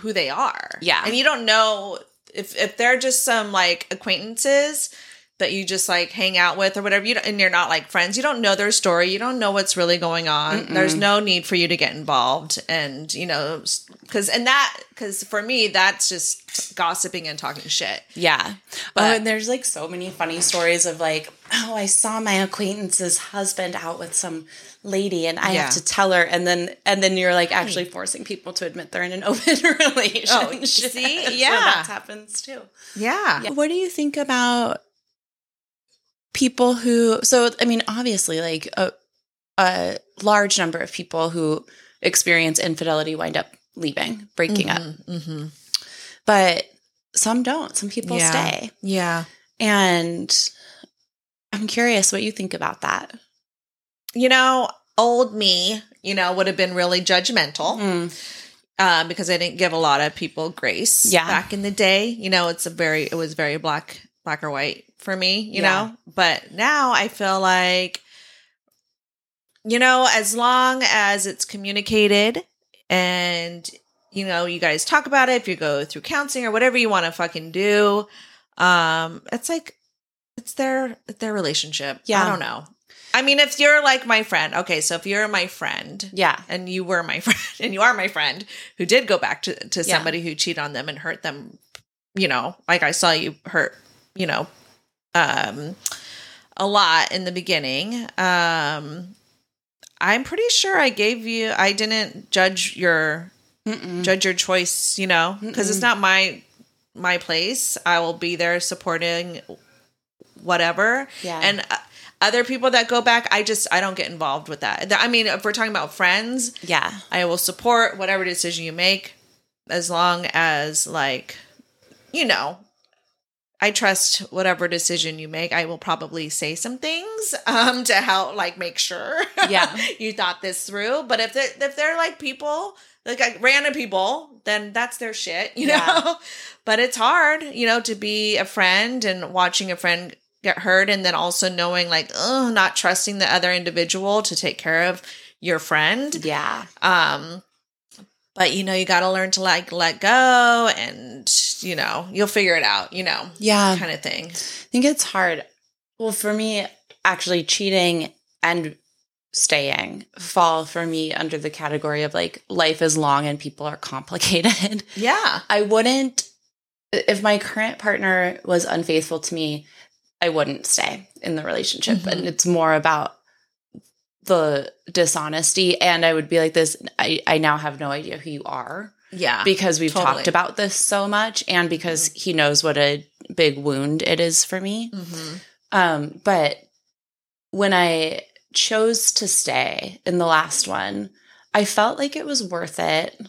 who they are. Yeah. and you don't know if if they're just some like acquaintances that you just like hang out with or whatever you don't, and you're not like friends you don't know their story you don't know what's really going on there's no need for you to get involved and you know because and that because for me that's just gossiping and talking shit Yeah. But- oh, and there's like so many funny stories of like, oh, I saw my acquaintance's husband out with some lady and I Yeah. have to tell her and then and then you're like actually forcing people to admit they're in an open relationship. Oh, see? So Yeah. that happens too. yeah What do you think about people who so I mean obviously like a a large number of people who experience infidelity wind up leaving, breaking up. mm-hmm. But some don't. Some people Yeah. stay. yeah And I'm curious what you think about that. you know old me you know would have been really judgmental Mm. uh, because I didn't give a lot of people grace Yeah. back in the day. You know, it's a very it was very black black or white for me, you Yeah. know. But now I feel like you know, as long as it's communicated and you know, you guys talk about it, if you go through counseling or whatever you want to fucking do, um it's like it's their their relationship. Yeah. I don't know. I mean, if you're like my friend, okay, so if you're my friend, Yeah. and you were my friend and you are my friend who did go back to, to Yeah. somebody who cheated on them and hurt them you know like i saw you hurt you know um a lot in the beginning um i'm pretty sure i gave you i didn't judge your Mm-mm. judge your choice you know because it's not my my place i will be there supporting whatever Yeah. and uh, other people that go back i just i don't get involved with that i mean if we're talking about friends yeah. I will support whatever decision you make as long as like you know I trust whatever decision you make. I will probably say some things um to help like make sure Yeah. you thought this through. But if they if they're like people like, like random people, then that's their shit, you know. But it's hard, you know, to be a friend and watching a friend get hurt, and then also knowing like, oh, not trusting the other individual to take care of your friend Yeah. um but you know you got to learn to like let go and you know you'll figure it out you know Yeah. kind of thing I think it's hard. Well, for me, actually, cheating and staying fall for me under the category of like life is long and people are complicated. yeah I wouldn't, if my current partner was unfaithful to me, I wouldn't stay in the relationship. Mhm. And it's more about the dishonesty. And I would be like this I, I now have no idea who you are yeah because we've totally. talked about this so much and because he knows what a big wound it is for me. Mhm. Um, but when I chose to stay in the last one, I felt like it was worth it.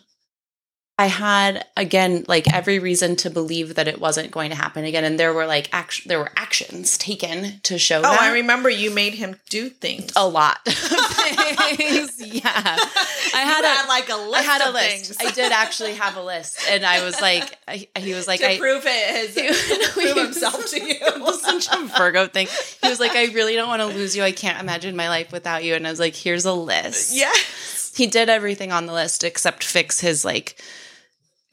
I had again like every reason to believe that it wasn't going to happen again, and there were like action, there were actions taken to show oh that. i remember you made him do things a lot of things. yeah, I had a like a list I had a of list. things I did actually have a list, and I was like, I, he was like, to I prove it his prove himself to you such a Virgo thing. He was like, I really don't want to lose you. I can't imagine my life without you. And I was like, here's a list. yeah He did everything on the list except fix his like,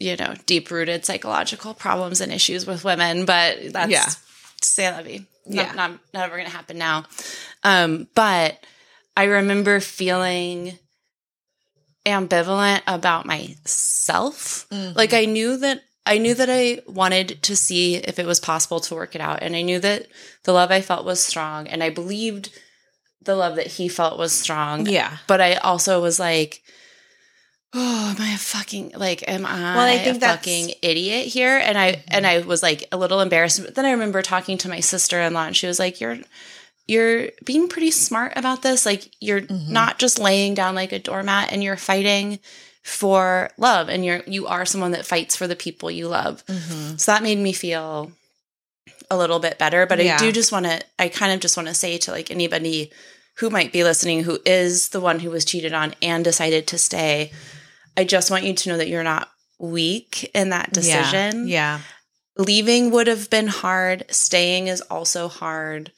you know, deep rooted psychological problems and issues with women. But that's Yeah. say la vie. Yeah. Not, not, not ever going to happen now. Um, but I remember feeling ambivalent about myself. Mhm. Like I knew that I knew that I wanted to see if it was possible to work it out. And I knew that the love I felt was strong. And I believed the love that he felt was strong. yeah But I also was like, oh, am I a fucking like am I, Well, I think a fucking idiot here? And I and I was like a little embarrassed. But then I remember talking to my sister in law and she was like, You're you're being pretty smart about this. Like you're Mhm. not just laying down like a doormat and you're fighting for love and you're you are someone that fights for the people you love. Mhm. So that made me feel a little bit better. But Yeah. I do just want to, I kind of just want to say to like anybody who might be listening who is the one who was cheated on and decided to stay, I just want you to know that you're not weak in that decision. yeah Leaving would have been hard, staying is also hard.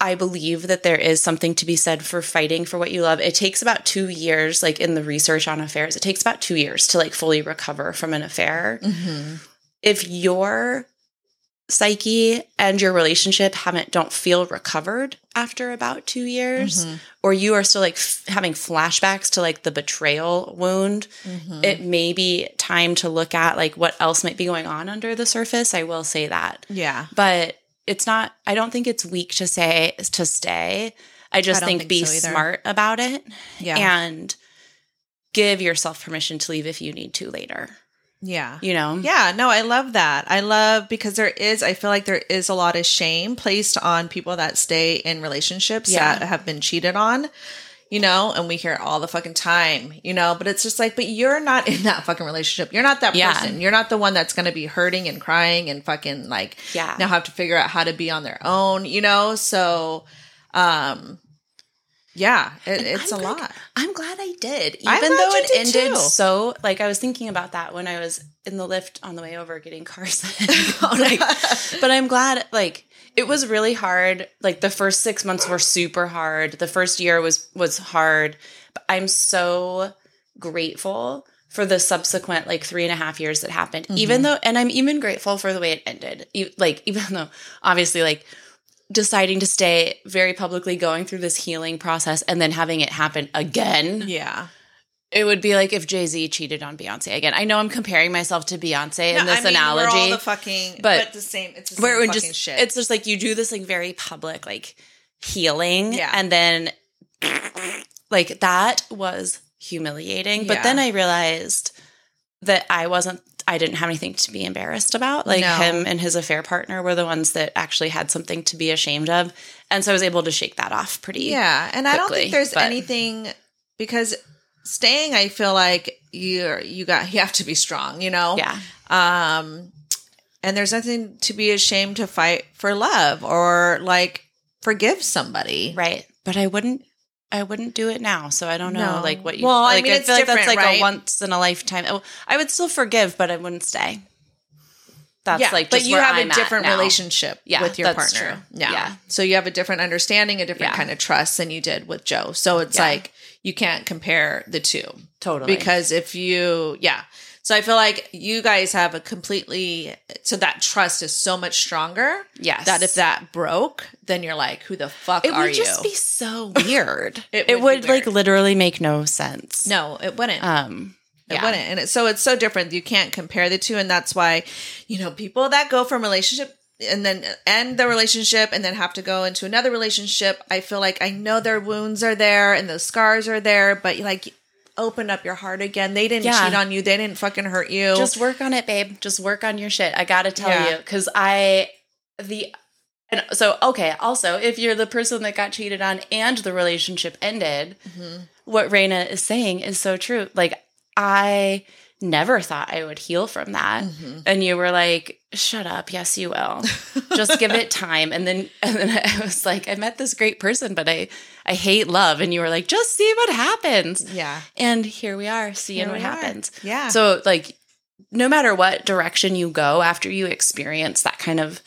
I believe that there is something to be said for fighting for what you love. It takes about two years, like in the research on affairs, it takes about two years to like fully recover from an affair. Mhm. if your psyche and your relationship haven't don't feel recovered after about 2 years Mm-hmm. or you are still like f- having flashbacks to like the betrayal wound Mm-hmm. it may be time to look at like what else might be going on under the surface i will say that Yeah. but it's not i don't think it's weak to say to stay i just don't think, think be so smart about it Yeah. and give yourself permission to leave if you need to later Yeah. you know Yeah, no, I love that. I love because there is, I feel like there is a lot of shame placed on people that stay in relationships Yeah. that have been cheated on, you know, and we hear it all the fucking time, you know, but it's just like, but you're not in that fucking relationship. You're not that Yeah. person. You're not the one that's going to be hurting and crying and fucking like, Yeah. now have to figure out how to be on their own, you know? So, um, yeah, it, it's a I'm glad- lot. I'm glad I did. Even though it ended too. so like I was thinking about that when I was in the lift on the way over getting car sick. Oh, like, but I'm glad like it was really hard. Like the first six months were super hard. The first year was was hard. But I'm so grateful for the subsequent like three and a half years that happened. Mm-hmm. Even though and I'm even grateful for the way it ended. Like even though obviously like deciding to stay very publicly going through this healing process and then having it happen again. Yeah. It would be like if Jay Z cheated on Beyonce again. I know I'm comparing myself to Beyonce in this I mean, analogy, We're all the fucking, but- but, the same. It's the same where it would just shit. it's just like you do this like very public like healing, Yeah. and then like that was humiliating. But then I realized that I wasn't. I didn't have anything to be embarrassed about. Like No. him and his affair partner were the ones that actually had something to be ashamed of, and so I was able to shake that off pretty. Yeah, and I don't think there's but- anything because staying. I feel like you you got you have to be strong. You know. yeah, Um, and there's nothing to be ashamed to fight for love or like forgive somebody. right. But I wouldn't. I wouldn't do it now, so I don't know, No. like what you. Well, I mean, I it's feel like that's like right? a once in a lifetime. oh, I would still forgive, but I wouldn't stay. That's yeah, like, but you have I'm a different relationship Yeah, with your that's partner. true. Yeah. Yeah. So you have a different understanding, a different kind of trust than you did with Joe. So it's like you can't compare the two. Totally, because if you yeah so i feel like you guys have a completely so that trust is so much stronger Yes. that if that broke then you're like who the fuck it are would just be so weird. It it, would would, like literally make no sense. no it wouldn't Um. it yeah. wouldn't and it, so it's so different you can't compare the two and that's why you know people that go from relationship and then end the relationship and then have to go into another relationship i feel like i know their wounds are there and those scars are there but like open up your heart again they didn't Yeah. cheat on you they didn't fucking hurt you Just work on it, babe. Just work on your shit. I gotta tell Yeah. you, because I the and so okay. Also, if you're the person that got cheated on and the relationship ended, Mm-hmm. what Reyna is saying is so true. Like I never thought I would heal from that, Mm-hmm. and you were like, "Shut up. Yes, you will. Just give it time." And then and then I was like, "I met this great person, but I I hate love," and you were like, "Just see what happens." yeah And here we are, seeing Here what are. happens. Yeah. So like no matter what direction you go after you experience that kind of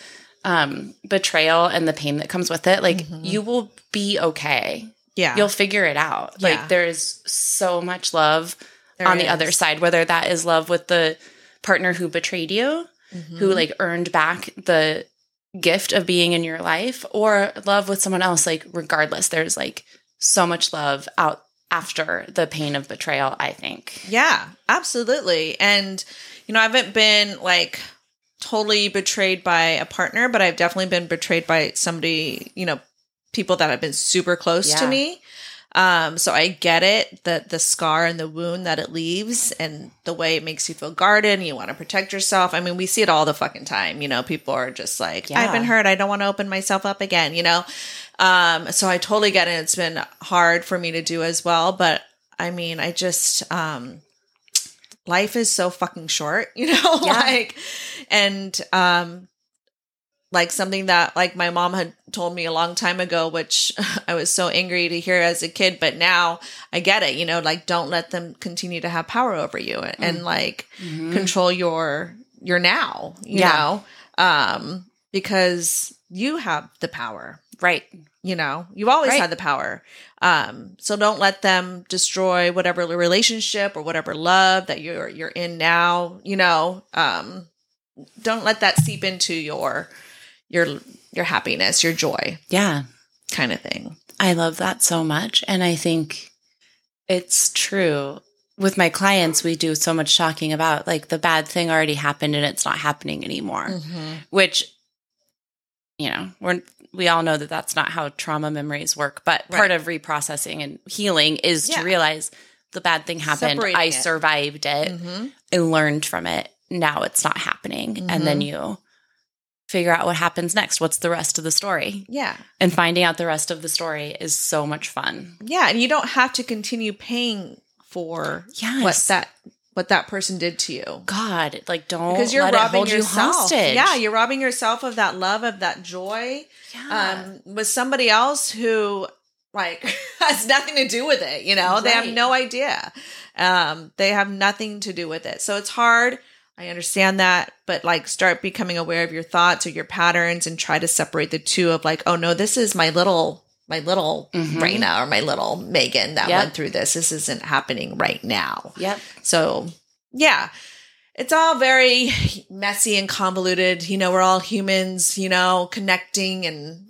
um betrayal and the pain that comes with it, like Mm-hmm. you will be okay. yeah You'll figure it out. Yeah. Like there's so much love There on the other side, whether that is love with the partner who betrayed you, Mm-hmm. who like earned back the gift of being in your life, or love with someone else, like regardless, there's like so much love out after the pain of betrayal, I think. Yeah, absolutely. And, you know, I haven't been like totally betrayed by a partner, but I've definitely been betrayed by somebody, you know, people that have been super close to me. Um, so I get it, the the scar and the wound that it leaves and the way it makes you feel guarded and you want to protect yourself. I mean, we see it all the fucking time. You know, people are just like, I've been hurt, I don't want to open myself up again, you know? Um, so I totally get it. It's been hard for me to do as well. But I mean, I just um life is so fucking short, you know? Yeah. like and um like something that like my mom had told me a long time ago which I was so angry to hear as a kid but now I get it you know like don't let them continue to have power over you and, and like control your your now you Yeah. know? Um because you have the power. Right. you know? You've always Right. had the power. Um so don't let them destroy whatever relationship or whatever love that you're you're in now you know? Um don't let that seep into your your your happiness, your joy Yeah. kind of thing. I love that so much. And I think it's true. With my clients, we do so much talking about like the bad thing already happened and it's not happening anymore, Mm-hmm. which, you know, we're, we all know that that's not how trauma memories work. But part of reprocessing and healing is Yeah. to realize the bad thing happened. Separating I it. survived it. Mm-hmm. I learned from it. Now it's not happening. And then you figure out what happens next. What's the rest of the story? Yeah. And finding out the rest of the story is so much fun. Yeah, and you don't have to continue paying for Yes. what that what that person did to you. God, like don't Because you're let it robbing you yourself. hostage. Yeah, you're robbing yourself of that love, of that joy. Yeah. Um, with somebody else who like has nothing to do with it, you know? They have no idea. Um, they have nothing to do with it. So it's hard. I understand that, but like start becoming aware of your thoughts or your patterns and try to separate the two of like, oh no, this is my little my little Mhm. Reyna or my little Megan that Yep. went through this. This isn't happening right now. Yep. So, yeah, it's all very messy and convoluted. You know, we're all humans, you know, connecting and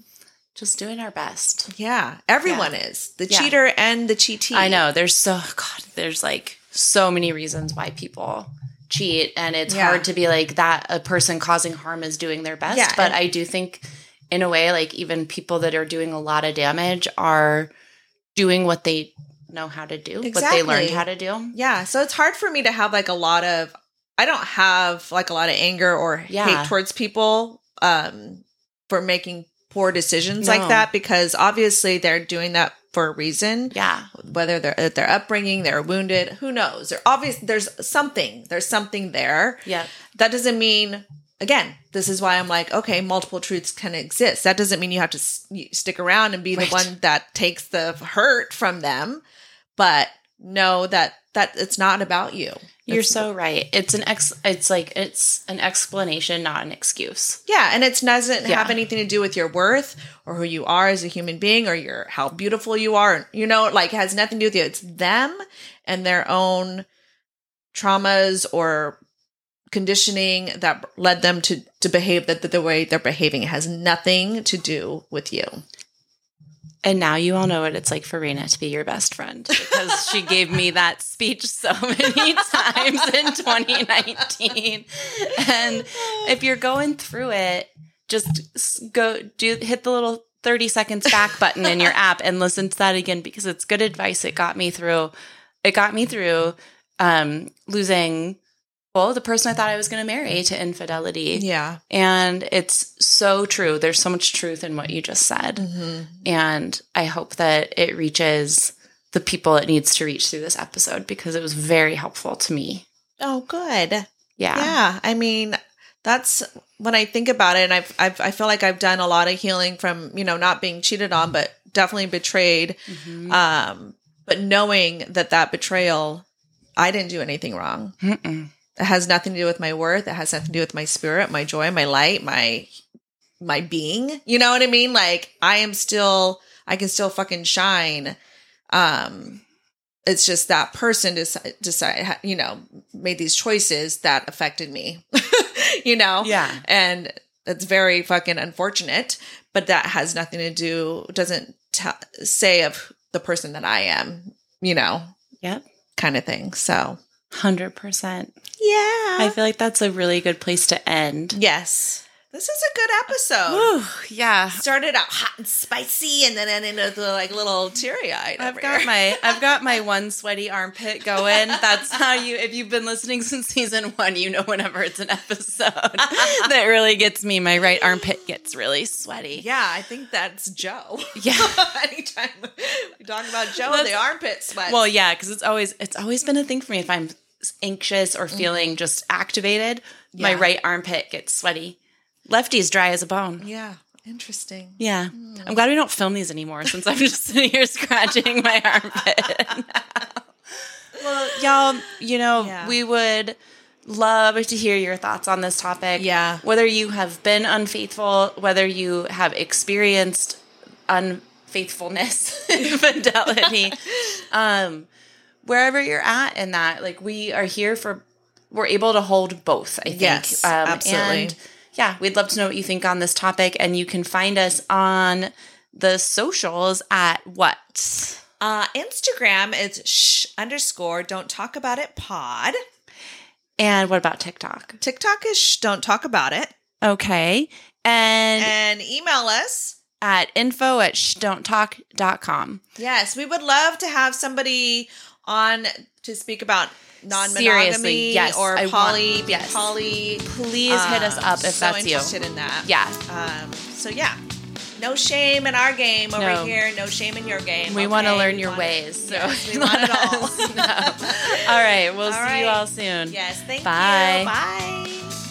Just doing our best. yeah, everyone is the Yeah. cheater and the cheatee. I know. There's so God, there's like so many reasons why people cheat and it's Yeah. hard to be like that a person causing harm is doing their best. Yeah, but I do think in a way, like even people that are doing a lot of damage are doing what they know how to do, what they learned how to do. Yeah, so it's hard for me to have like a lot of. I don't have like a lot of anger or Yeah. hate towards people um, for making poor decisions No. like that because obviously they're doing that for a reason. Yeah. whether they're their upbringing, they're wounded, who knows? They're obvious. There's something. There's something there. Yeah. That doesn't mean. Again, this is why I'm like, okay, multiple truths can exist. That doesn't mean you have to s- stick around and be Right. the one that takes the hurt from them, but know that that it's not about you. You're It's- so right. It's an ex it's like it's an explanation, not an excuse. Yeah, and it doesn't Yeah. have anything to do with your worth or who you are as a human being or your how beautiful you are. You know, like it has nothing to do with you. It's them and their own traumas or conditioning that led them to to behave that the, the way they're behaving. It has nothing to do with you. And now you all know what it's like for Reyna to be your best friend because she gave me that speech so many times in 2019. And if you're going through it, just go do hit the little 30 seconds back button in your app and listen to that again because it's good advice. It got me through it got me through um losing well, the person I thought I was going to marry to infidelity. Yeah. And it's so true. There's so much truth in what you just said. Mm-hmm. And I hope that it reaches the people it needs to reach through this episode because it was very helpful to me. Oh, good. Yeah. Yeah, I mean, that's when I think about it, and I've, I've I feel like I've done a lot of healing from you know not being cheated on, but definitely betrayed. Mhm. Um, but knowing that that betrayal, I didn't do anything wrong. Mm-mm. It has nothing to do with my worth. It has nothing to do with my spirit, my joy, my light, my my being. You know what I mean? Like I am still, I can still fucking shine. Um, it's just that person decide, decide, you know, made these choices that affected me. you know, Yeah. and it's very fucking unfortunate. But that has nothing to do. Doesn't t- say of the person that I am. You know, Yep. kind of thing. So 100%. yeah, I feel like that's a really good place to end. Yes. This is a good episode. Whew, yeah. Started out hot and spicy and then ended up like little teary eyed. I've got my I've got my one sweaty armpit going. That's how you if you've been listening since season one, you know whenever it's an episode that really gets me, my right armpit gets really sweaty. Yeah, I think that's Joe. Yeah. Anytime we talk about Joe, That's- the armpit sweat. Well, yeah, because it's always it's always been a thing for me. If I'm anxious or mm-hmm. feeling just activated, my right armpit gets sweaty. Lefty's dry as a bone. yeah, interesting. Yeah, I'm glad we don't film these anymore since I'm just sitting here scratching my armpit. well, y'all, you know, Yeah. we would love to hear your thoughts on this topic. Yeah. whether you have been unfaithful, whether you have experienced unfaithfulness, infidelity, um, wherever you're at in that, like we are here for we're able to hold both, I think. Yes, absolutely. And yeah, we'd love to know what you think on this topic. And you can find us on the socials at what? Uh, Instagram is shh underscore don't talk about it pod. And what about TikTok? TikTok is shh don't talk about it. Okay. And, And email us. at info at shdon'ttalk.com. Yes, we would love to have somebody on to speak about non-monogamy yes, or I poly, want- yes. poly. Please hit us Um, up if so that's you. interested in that. Yeah. Um, so yeah, no shame in our game over No. here. No shame in your game. We want to learn We your it. ways. So Yes, we want it all. all right. We'll All see right. you all soon. yes, thank Bye. you. Bye.